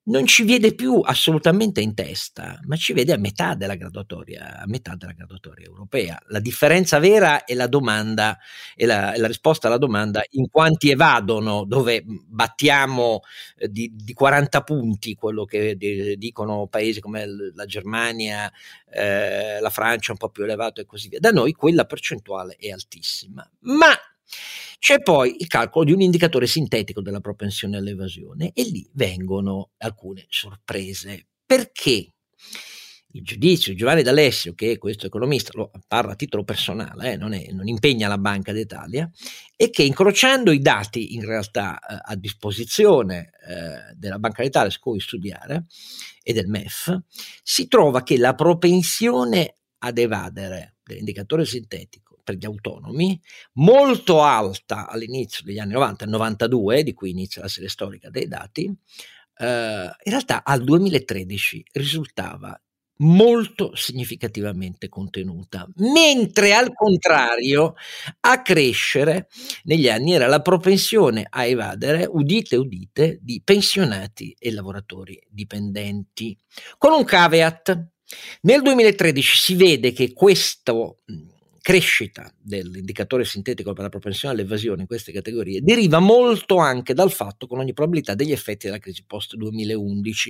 Speaker 1: non ci vede più assolutamente in testa, ma ci vede a metà della graduatoria, a metà della graduatoria europea. La differenza vera è la domanda e la, la, risposta alla domanda in quanti evadono, dove battiamo eh, di, di, 40 punti quello che di, dicono paesi come la Germania, eh, la Francia un po' più elevato e così via. Da noi quella percentuale è altissima. Ma c'è poi il calcolo di un indicatore sintetico della propensione all'evasione e lì vengono alcune sorprese. Perché? Il giudizio di Giovanni D'Alessio, che è questo economista, lo parla a titolo personale, eh, non, è, non, impegna la Banca d'Italia, è che incrociando i dati in realtà eh, a disposizione eh, della Banca d'Italia su cui studiare e del MEF, si trova che la propensione ad evadere dell'indicatore sintetico per gli autonomi, molto alta all'inizio degli anni 90, 92, di cui inizia la serie storica dei dati, eh, in realtà al 2013 risultava molto significativamente contenuta, mentre al contrario a crescere negli anni era la propensione a evadere, udite udite, di pensionati e lavoratori dipendenti, con un caveat. Nel 2013 si vede che questo crescita dell'indicatore sintetico per la propensione all'evasione in queste categorie deriva molto anche dal fatto, con ogni probabilità, degli effetti della crisi post-2011,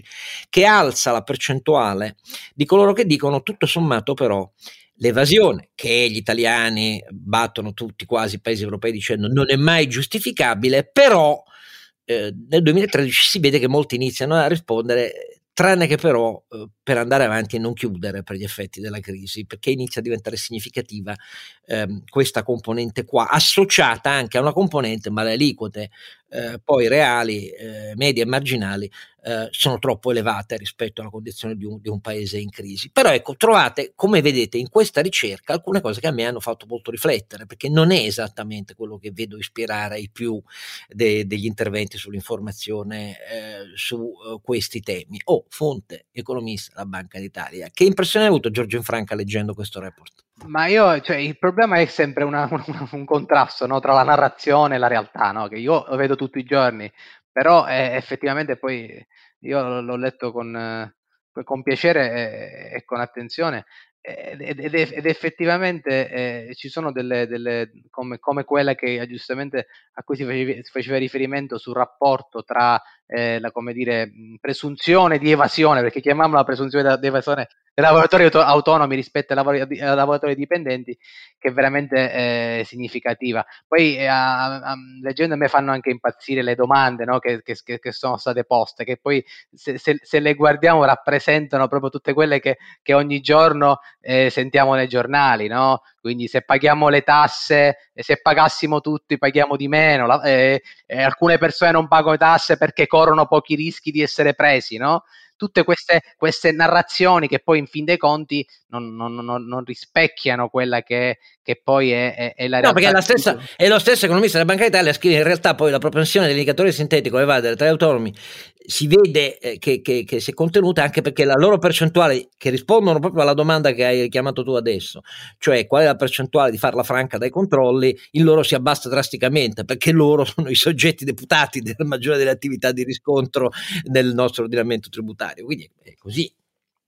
Speaker 1: che alza la percentuale di coloro che dicono tutto sommato però l'evasione, che gli italiani battono tutti quasi i paesi europei dicendo non è mai giustificabile, però eh, nel 2013 si vede che molti iniziano a rispondere tranne che però eh, per andare avanti e non chiudere per gli effetti della crisi, perché inizia a diventare significativa ehm, questa componente qua, associata anche a una componente, ma le aliquote eh, poi reali, eh, medie e marginali, eh, sono troppo elevate rispetto alla condizione di un, di un, paese in crisi. Però ecco, trovate, come vedete in questa ricerca, alcune cose che a me hanno fatto molto riflettere, perché non è esattamente quello che vedo ispirare i più de, degli interventi sull'informazione eh, su uh, questi temi. Oh, fonte economista, la Banca d'Italia. Che impressione hai avuto Giorgio Infranca leggendo questo report?
Speaker 4: Ma io, cioè, il problema è sempre una, una, un contrasto no, tra la narrazione e la realtà, no? che io vedo tutti i giorni, però eh, effettivamente poi io l'ho letto con, eh, con piacere e, e, con attenzione. Ed, ed, ed effettivamente eh, ci sono delle, delle come, come, quella che giustamente a cui si faceva, si faceva riferimento sul rapporto tra eh, la come dire, presunzione di evasione, perché chiamiamola presunzione di evasione dei lavoratori auto- autonomi rispetto ai, lavori, ai, lavoratori dipendenti, che è veramente eh, significativa. Poi eh, a, a, leggendo a me fanno anche impazzire le domande no, che, che, che, sono state poste, che poi se, se, se, le guardiamo rappresentano proprio tutte quelle che, che ogni giorno eh, sentiamo nei giornali, no? Quindi se paghiamo le tasse, se pagassimo tutti paghiamo di meno, la, eh, eh, alcune persone non pagano le tasse perché corrono pochi rischi di essere presi, no? tutte queste, queste, narrazioni che poi in fin dei conti non, non, non, non rispecchiano quella che, che poi è, è, è, la realtà.
Speaker 1: No, perché è, la stessa, è lo stesso economista della Banca d'Italia scrive in realtà poi la propensione dell'indicatore sintetico evadere tra gli autonomi si vede eh, che, che, che, si è contenuta anche perché la loro percentuale, che rispondono proprio alla domanda che hai chiamato tu adesso, cioè qual è la percentuale di farla franca dai controlli, in loro si abbassa drasticamente perché loro sono i soggetti deputati della maggiore delle attività di riscontro nel nostro ordinamento tributario. Quindi è così.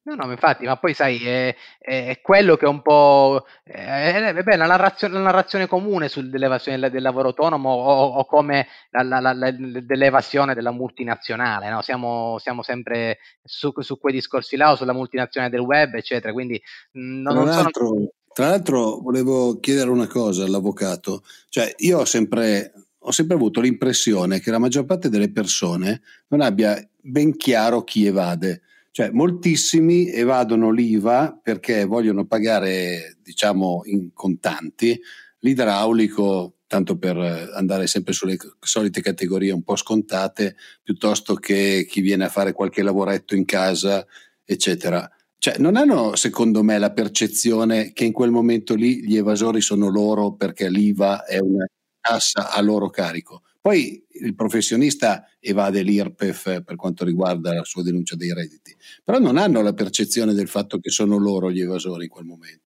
Speaker 4: No, no, infatti, ma poi sai, è, è quello che è un po'. È, beh, la, narrazione, la narrazione comune sull'evasione del, del lavoro autonomo o, o come la, la, la, dell'evasione della multinazionale, no? siamo, siamo, sempre su, su, quei discorsi là o sulla multinazionale del web, eccetera. Quindi,
Speaker 3: mm, non, tra, non l'altro, sono... tra l'altro, volevo chiedere una cosa all'avvocato, cioè io ho sempre ho sempre avuto l'impressione che la maggior parte delle persone non abbia ben chiaro chi evade. Cioè, moltissimi evadono l'IVA perché vogliono pagare, diciamo, in contanti l'idraulico, tanto per andare sempre sulle solite categorie un po' scontate, piuttosto che chi viene a fare qualche lavoretto in casa, eccetera. Cioè, non hanno, secondo me, la percezione che in quel momento lì gli evasori sono loro perché l'IVA è una tassa a loro carico. Poi il professionista evade l'IRPEF per quanto riguarda la sua denuncia dei redditi, però non hanno la percezione del fatto che sono loro gli evasori in quel momento.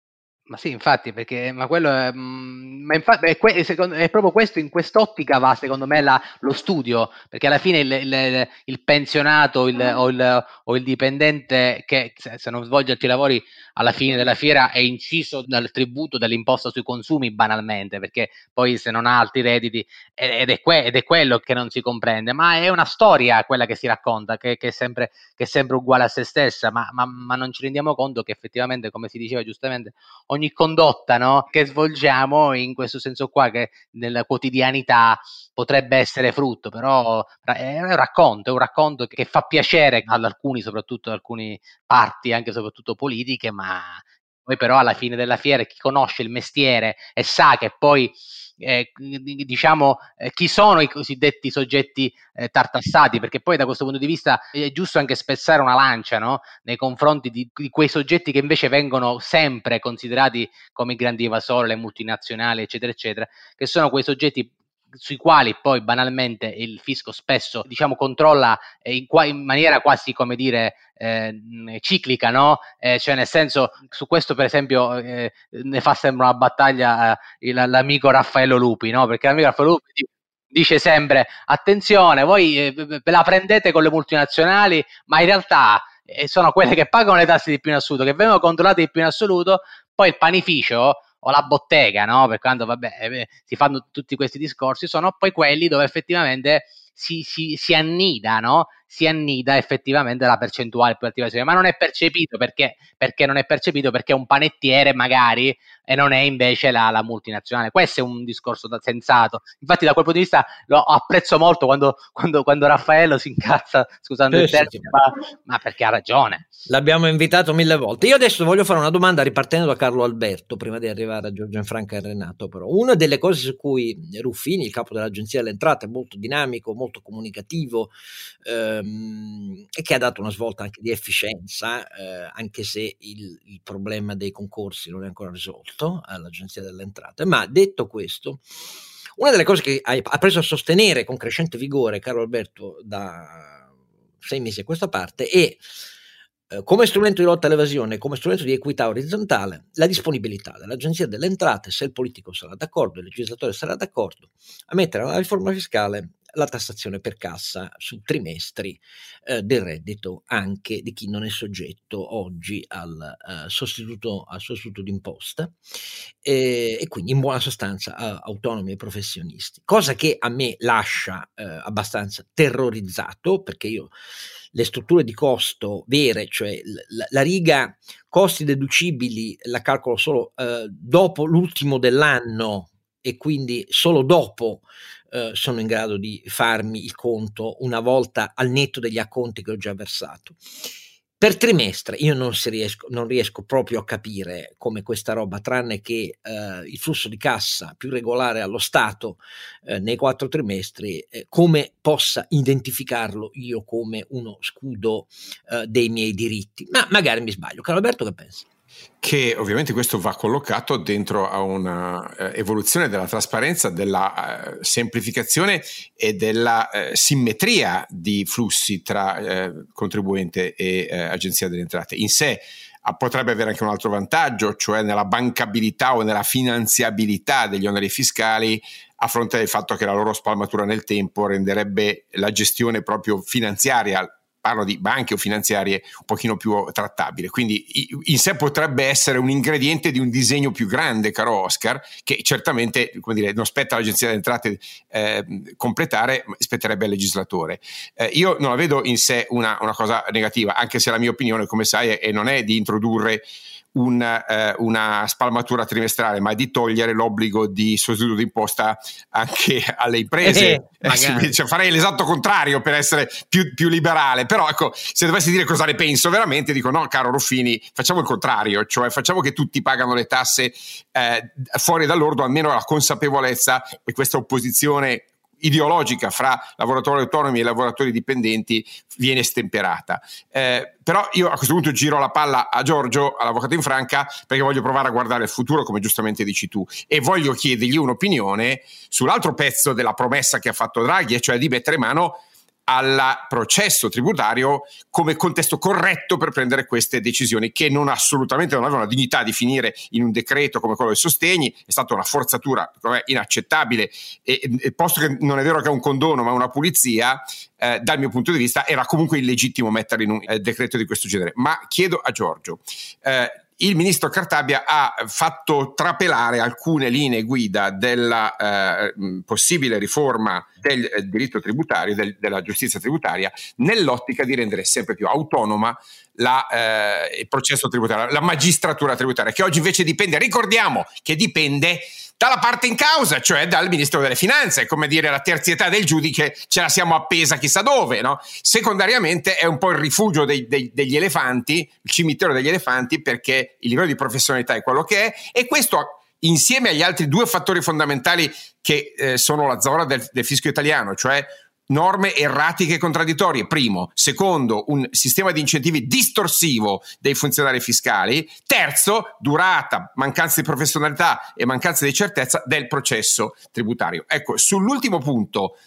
Speaker 4: Ma sì, infatti, perché ma quello è, mm, ma infatti, è, que- secondo, è, proprio questo, in quest'ottica va secondo me la, lo studio, perché alla fine il, il, il pensionato il, o, il, o, il, dipendente che se non svolge altri lavori alla fine della fiera è inciso dal tributo dell'imposta sui consumi banalmente, perché poi se non ha altri redditi ed è, que- ed è quello che non si comprende, ma è una storia quella che si racconta, che, che, è, sempre, che è, sempre, uguale a se stessa, ma, ma, ma non ci rendiamo conto che effettivamente, come si diceva giustamente, ogni condotta no, che svolgiamo in questo senso qua, che nella quotidianità potrebbe essere frutto, però è un racconto, è un racconto che fa piacere ad alcuni, soprattutto ad alcune parti, anche soprattutto politiche, ma poi però alla fine della fiera chi conosce il mestiere e sa che poi eh, diciamo eh, chi sono i cosiddetti soggetti eh, tartassati, perché poi da questo punto di vista è giusto anche spezzare una lancia no? nei confronti di, di, quei soggetti che invece vengono sempre considerati come i grandi evasori, le multinazionali, eccetera, eccetera, che sono quei soggetti sui quali poi banalmente il fisco spesso diciamo controlla in, qua, in maniera quasi come dire eh, ciclica, no? Eh, cioè nel senso su questo per esempio eh, ne fa sempre una battaglia eh, l'amico Raffaello Lupi, no? Perché l'amico Raffaello Lupi dice sempre attenzione, voi eh, ve la prendete con le multinazionali, ma in realtà eh, sono quelle che pagano le tasse di più in assoluto, che vengono controllate di più in assoluto, poi il panificio o la bottega, no? Per quando vabbè, eh, si fanno tutti questi discorsi, sono poi quelli dove effettivamente si, si, si annida, no? Si annida effettivamente la percentuale più attivazione, ma non è percepito perché, perché non è percepito perché è un panettiere magari e non è invece la, la, multinazionale. Questo è un discorso da, sensato. Infatti, da quel punto di vista lo apprezzo molto quando, quando, quando Raffaello si incazza, scusando il termine, ma, ma, perché ha ragione.
Speaker 1: L'abbiamo invitato mille volte. Io adesso voglio fare una domanda ripartendo da Carlo Alberto, prima di arrivare a Giorgio Franca e Renato. Però una delle cose su cui Ruffini, il capo dell'Agenzia delle Entrate, è molto dinamico, molto comunicativo. Eh, ehm, e che ha dato una svolta anche di efficienza, eh, anche se il, il, problema dei concorsi non è ancora risolto all'Agenzia delle Entrate. Ma detto questo, una delle cose che ha, preso a sostenere con crescente vigore Carlo Alberto da sei mesi a questa parte è eh, come strumento di lotta all'evasione, come strumento di equità orizzontale, la disponibilità dell'Agenzia delle Entrate, se il politico sarà d'accordo, il legislatore sarà d'accordo, a mettere la riforma fiscale la tassazione per cassa su trimestri eh, del reddito anche di chi non è soggetto oggi al, uh, sostituto, al sostituto d'imposta eh, e quindi in buona sostanza a autonomi e professionisti, cosa che a me lascia eh, abbastanza terrorizzato perché io le strutture di costo vere, cioè la, la riga costi deducibili la calcolo solo eh, dopo l'ultimo dell'anno e quindi solo dopo eh, sono in grado di farmi il conto una volta al netto degli acconti che ho già versato. Per trimestre io non, riesco, non riesco proprio a capire come questa roba, tranne che eh, il flusso di cassa più regolare allo Stato eh, nei quattro trimestri, eh, come possa identificarlo io come uno scudo eh, dei miei diritti. Ma magari mi sbaglio. Caro Alberto, che pensi?
Speaker 2: Che ovviamente questo va collocato dentro a un'evoluzione eh, della trasparenza, della eh, semplificazione e della eh, simmetria di flussi tra eh, contribuente e eh, agenzia delle entrate. In sé potrebbe avere anche un altro vantaggio, cioè nella bancabilità o nella finanziabilità degli oneri fiscali a fronte del fatto che la loro spalmatura nel tempo renderebbe la gestione proprio finanziaria parlo di banche o finanziarie un pochino più trattabile. Quindi in sé potrebbe essere un ingrediente di un disegno più grande, caro Oscar, che certamente dire, non spetta all'Agenzia delle Entrate eh, completare, spetterebbe al legislatore. Eh, io non la vedo in sé una, una, cosa negativa, anche se la mia opinione, come sai, è, non è di introdurre un, eh, una spalmatura trimestrale, ma di togliere l'obbligo di sostituto d'imposta anche alle imprese. Eh, eh, cioè, farei l'esatto contrario per essere più, più, liberale, però ecco, se dovessi dire cosa ne penso veramente, dico no, caro Ruffini, facciamo il contrario, cioè facciamo che tutti pagano le tasse eh, fuori dall'ordo, almeno la consapevolezza e questa opposizione ideologica fra lavoratori autonomi e lavoratori dipendenti viene stemperata. Eh, però io a questo punto giro la palla a Giorgio, all'avvocato in franca, perché voglio provare a guardare il futuro, come giustamente dici tu, e voglio chiedergli un'opinione sull'altro pezzo della promessa che ha fatto Draghi, cioè di mettere mano al processo tributario come contesto corretto per prendere queste decisioni che non assolutamente non avevano la dignità di finire in un decreto come quello dei sostegni, è stata una forzatura inaccettabile e, e posto che non è vero che è un condono ma una pulizia, eh, dal mio punto di vista era comunque illegittimo metterli in un eh, decreto di questo genere. Ma chiedo a Giorgio, eh, il ministro Cartabia ha fatto trapelare alcune linee guida della eh, possibile riforma del eh, diritto tributario, del, della giustizia tributaria, nell'ottica di rendere sempre più autonoma la, eh, il processo tributario, la magistratura tributaria, che oggi invece dipende, ricordiamo che dipende dalla parte in causa, cioè dal Ministro delle Finanze, come dire la terzietà del giudice ce la siamo appesa chissà dove, no? Secondariamente è un po' il rifugio dei, dei, degli elefanti, il cimitero degli elefanti, perché il livello di professionalità è quello che è e questo insieme agli altri due fattori fondamentali che eh, sono la zona del, del fischio italiano, cioè norme erratiche e contraddittorie, primo. Secondo, un sistema di incentivi distorsivo dei funzionari fiscali. Terzo, durata, mancanza di professionalità e mancanza di certezza del processo tributario. Ecco, sull'ultimo punto,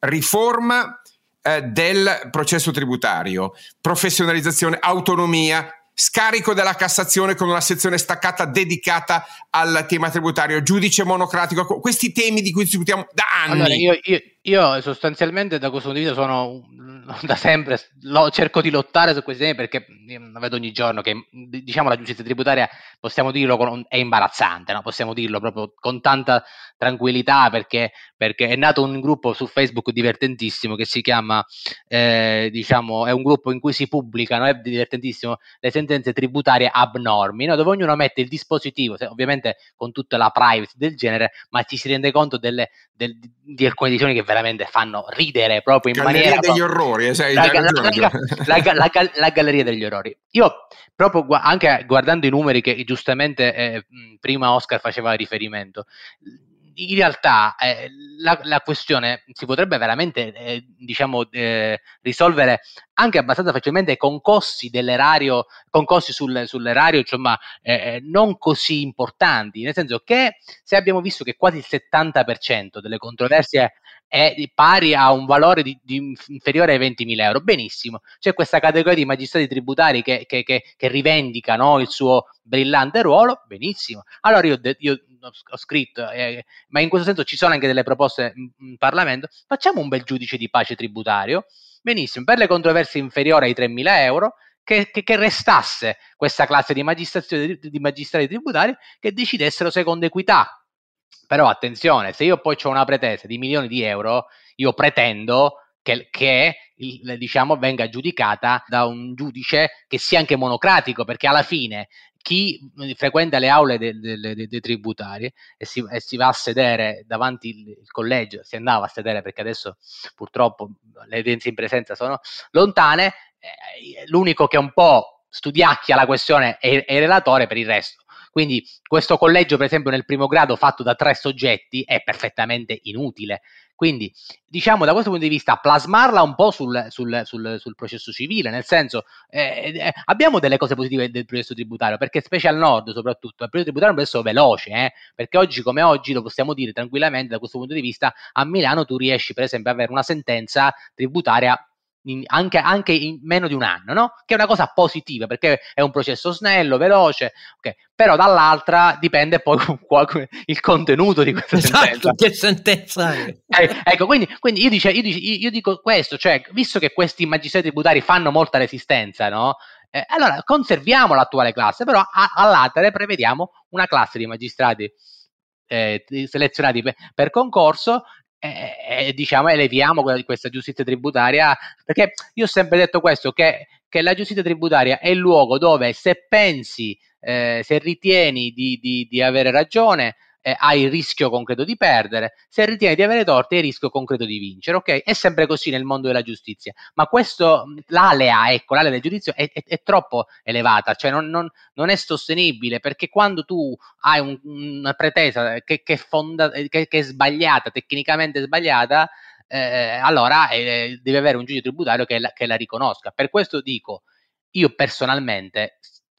Speaker 2: riforma eh, del processo tributario, professionalizzazione, autonomia, scarico della Cassazione con una sezione staccata dedicata al tema tributario, giudice monocratico, questi temi di cui discutiamo da anni.
Speaker 4: Allora, io, io, io sostanzialmente da questo punto di vista sono da sempre lo, cerco di lottare su questi temi perché lo vedo ogni giorno che diciamo la giustizia tributaria possiamo dirlo con, è imbarazzante, no? possiamo dirlo proprio con tanta tranquillità perché, perché, è nato un gruppo su Facebook divertentissimo che si chiama eh, diciamo è un gruppo in cui si pubblicano è divertentissimo le sentenze tributarie abnormi no? dove ognuno mette il dispositivo ovviamente con tutta la privacy del genere ma ci si rende conto delle, del, di alcune decisioni che veramente fanno ridere proprio in
Speaker 2: galleria
Speaker 4: maniera...
Speaker 2: degli orrori, eh, sai,
Speaker 4: la, la, la, la, la, galleria degli orrori. Io proprio anche guardando i numeri che giustamente eh, prima Oscar faceva riferimento, in realtà eh, la, la, questione si potrebbe veramente eh, diciamo, eh, risolvere anche abbastanza facilmente con costi dell'erario, con costi sul, sull'erario insomma, eh, eh, non così importanti, nel senso che se abbiamo visto che quasi il 70% delle controversie è pari a un valore di, di inferiore ai 20.000 euro, benissimo, c'è questa categoria di magistrati tributari che, che, che, che rivendica no, il suo brillante ruolo, benissimo, allora io, io ho scritto, eh, ma in questo senso ci sono anche delle proposte in, in Parlamento, facciamo un bel giudice di pace tributario, benissimo, per le controversie inferiori ai 3.000 euro, che, che, che, restasse questa classe di magistrati, di magistrati tributari che decidessero secondo equità. Però attenzione, se io poi ho una pretesa di milioni di euro, io pretendo che, che diciamo, venga giudicata da un giudice che sia anche monocratico, perché alla fine chi frequenta le aule dei de, de, de tributari e si, e si, va a sedere davanti il, collegio, si andava a sedere perché adesso purtroppo le evidenze in presenza sono lontane, eh, l'unico che un po' studiacchia la questione è, è il relatore per il resto. Quindi questo collegio, per esempio, nel primo grado fatto da tre soggetti è perfettamente inutile. Quindi, diciamo, da questo punto di vista, plasmarla un po' sul, sul, sul, sul processo civile, nel senso, eh, eh, abbiamo delle cose positive del processo tributario, perché specie al nord soprattutto, il processo tributario è un processo veloce, eh, perché oggi come oggi lo possiamo dire tranquillamente da questo punto di vista, a Milano tu riesci per esempio ad avere una sentenza tributaria in, anche, anche, in meno di un anno, no? Che è una cosa positiva perché è un processo snello, veloce, okay. però dall'altra dipende poi il contenuto di questa esatto, sentenza.
Speaker 1: Che sentenza è?
Speaker 4: Eh, ecco, quindi, quindi io, dice, io, dice, io, dico questo, cioè, visto che questi magistrati tributari fanno molta resistenza, no? Eh, allora conserviamo l'attuale classe, però a, all'altere prevediamo una classe di magistrati eh, selezionati per, per concorso e, e diciamo eleviamo questa giustizia tributaria perché io ho sempre detto questo che, che la giustizia tributaria è il luogo dove se pensi eh, se ritieni di, di, di avere ragione eh, hai il rischio concreto di perdere, se ritieni di avere torti hai il rischio concreto di vincere, ok? È sempre così nel mondo della giustizia, ma questo, l'alea, ecco, l'alea del giudizio è, è, è troppo elevata, cioè non, non, non, è sostenibile, perché quando tu hai un, una pretesa che, che, fonda, che, che, è sbagliata, tecnicamente sbagliata, eh, allora eh, deve avere un giudice tributario che la, che la riconosca. Per questo dico, io personalmente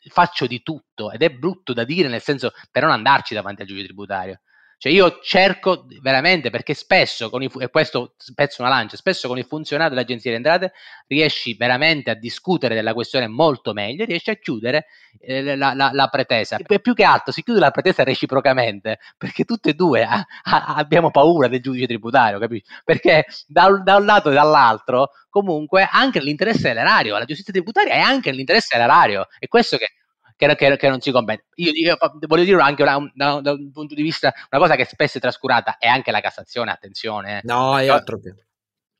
Speaker 4: faccio di tutto ed è brutto da dire nel senso per non andarci davanti al giudice tributario. Cioè io cerco veramente, perché spesso, con i, e questo spezzo una lancia, spesso con il funzionario dell'agenzia di entrate riesci veramente a discutere della questione molto meglio, riesci a chiudere eh, la, la, la, pretesa. E più che altro si chiude la pretesa reciprocamente, perché tutte e due a, a, abbiamo paura del giudice tributario, capisci? Perché da, da, un lato e dall'altro, comunque, anche l'interesse dell'erario, la giustizia tributaria è anche l'interesse dell'erario, e questo che che, che, che non si compete. Io, io, voglio dire anche da un, da, da un, punto di vista, una cosa che spesso è trascurata è anche la Cassazione, attenzione.
Speaker 1: Eh. No, è altro che.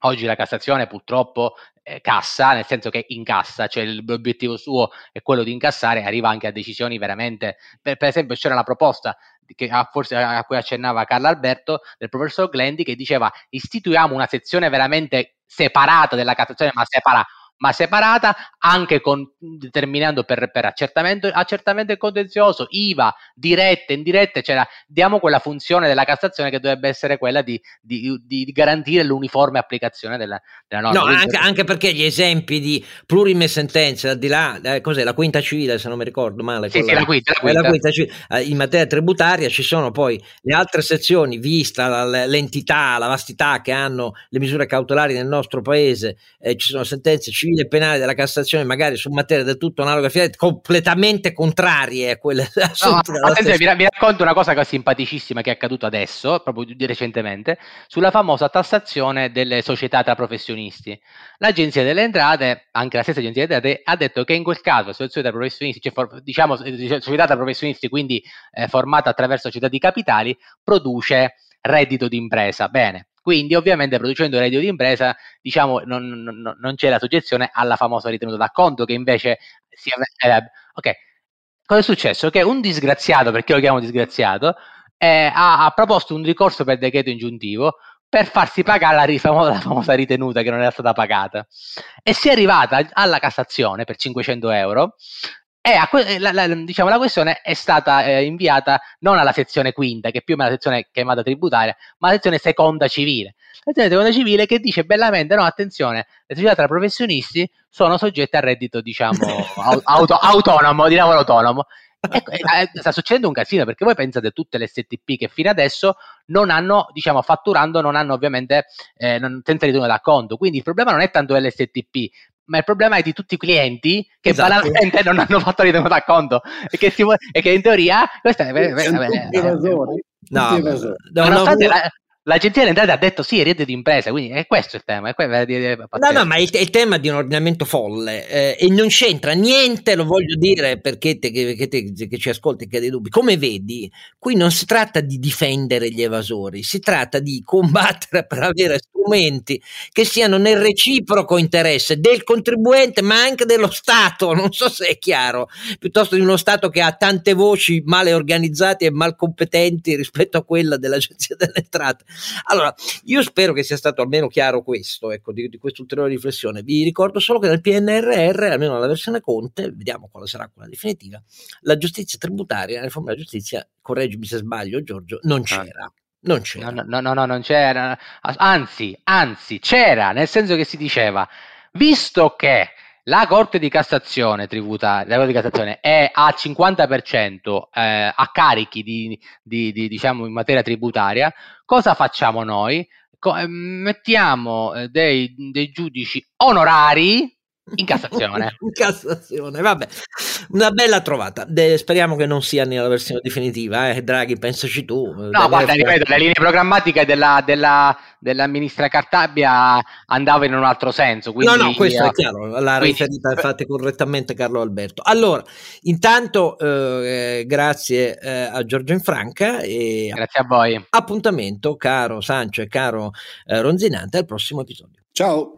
Speaker 4: Oggi la Cassazione purtroppo eh, cassa, nel senso che incassa, cioè l'obiettivo suo è quello di incassare, arriva anche a decisioni veramente, per, per esempio c'era la proposta che a, forse a cui accennava Carlo Alberto del professor Glendi che diceva istituiamo una sezione veramente separata della Cassazione, ma separata ma separata anche con, determinando per, per accertamento, accertamento e contenzioso, IVA, dirette, indirette, cioè diamo quella funzione della Cassazione che dovrebbe essere quella di, di, di garantire l'uniforme applicazione della, della norma.
Speaker 1: No, anche, anche, perché gli esempi di plurime sentenze, al di là, eh, cos'è la quinta civile, se non mi ricordo male,
Speaker 4: sì, sì, la quinta, la quinta.
Speaker 1: La quinta civile, eh, in materia tributaria ci sono poi le altre sezioni, vista l'entità, la vastità che hanno le misure cautelari nel nostro paese, eh, ci sono sentenze civili civile e penale della Cassazione, magari su materie del tutto analoghe, completamente contrarie a quelle
Speaker 4: no, attenzione, vi, racconto una cosa che è simpaticissima che è accaduta adesso, proprio di recentemente, sulla famosa tassazione delle società tra professionisti. L'Agenzia delle Entrate, anche la stessa Agenzia delle Entrate, ha detto che in quel caso, società tra professionisti, cioè for, diciamo società tra professionisti, quindi eh, formata attraverso società di capitali, produce reddito d'impresa. Bene, quindi ovviamente producendo reddito di impresa diciamo non, non, non, c'è la soggezione alla famosa ritenuta d'acconto che invece si eh, ok cosa è successo? che un disgraziato perché lo chiamo disgraziato eh, ha, ha, proposto un ricorso per decreto ingiuntivo per farsi pagare la, famosa, la famosa ritenuta che non era stata pagata e si è arrivata alla Cassazione per 500 euro e que- la, la, diciamo, la, questione è stata eh, inviata non alla sezione quinta, che più o meno è la sezione chiamata tributaria, ma alla sezione seconda civile. La sezione seconda civile che dice bellamente: no, attenzione, le società tra professionisti sono soggette a reddito, diciamo, auto- autonomo, di lavoro autonomo. Ecco, eh, eh, sta succedendo un casino perché voi pensate tutte le STP che fino adesso non hanno, diciamo, fatturando, non hanno ovviamente eh, non, senza ritorno d'acconto. Quindi il problema non è tanto l'STP, ma il problema è di tutti i clienti che esatto. banalmente non hanno fatto ritenuto a conto e che, si, e che in teoria questa è, è, è, è, è, no, no, no, la, L'agenzia delle entrate ha detto sì, rete di impresa, quindi è questo il tema. È que-
Speaker 1: no, no, ma il, il, tema di un ordinamento folle eh, e non c'entra niente, lo voglio dire perché te, che, te, che ci ascolti che hai dei dubbi. Come vedi, qui non si tratta di difendere gli evasori, si tratta di combattere per avere strumenti che siano nel reciproco interesse del contribuente, ma anche dello Stato. Non so se è chiaro, piuttosto di uno Stato che ha tante voci male organizzate e malcompetenti rispetto a quella dell'agenzia delle entrate. Allora, io spero che sia stato almeno chiaro questo, ecco, di, di questa ulteriore riflessione. Vi ricordo solo che nel PNRR, almeno nella versione Conte, vediamo quale sarà quella definitiva, la giustizia tributaria, la riforma della giustizia, correggimi se sbaglio Giorgio, non ah. c'era. Non c'era.
Speaker 4: No, no, no, no, non c'era. Anzi, anzi, c'era, nel senso che si diceva, visto che la Corte di Cassazione tributaria, di Cassazione è a 50% eh, a carichi di, di, di, diciamo in materia tributaria, cosa facciamo noi? Co- eh, mettiamo eh, dei, dei giudici onorari in Cassazione.
Speaker 1: in Cassazione, vabbè, una bella trovata. De- speriamo che non sia nella versione definitiva, eh. Draghi, pensaci tu.
Speaker 4: No, guarda, ripeto, le linee programmatiche della, della, della, ministra Cartabia andavano in un altro senso. Quindi,
Speaker 1: no, no, questo è chiaro, l'ha quindi, riferita infatti correttamente Carlo Alberto. Allora, intanto eh, grazie eh, a Giorgio Infranca e
Speaker 4: grazie a voi.
Speaker 1: Appuntamento, caro Sancio e caro eh, Ronzinante, al prossimo episodio.
Speaker 3: Ciao.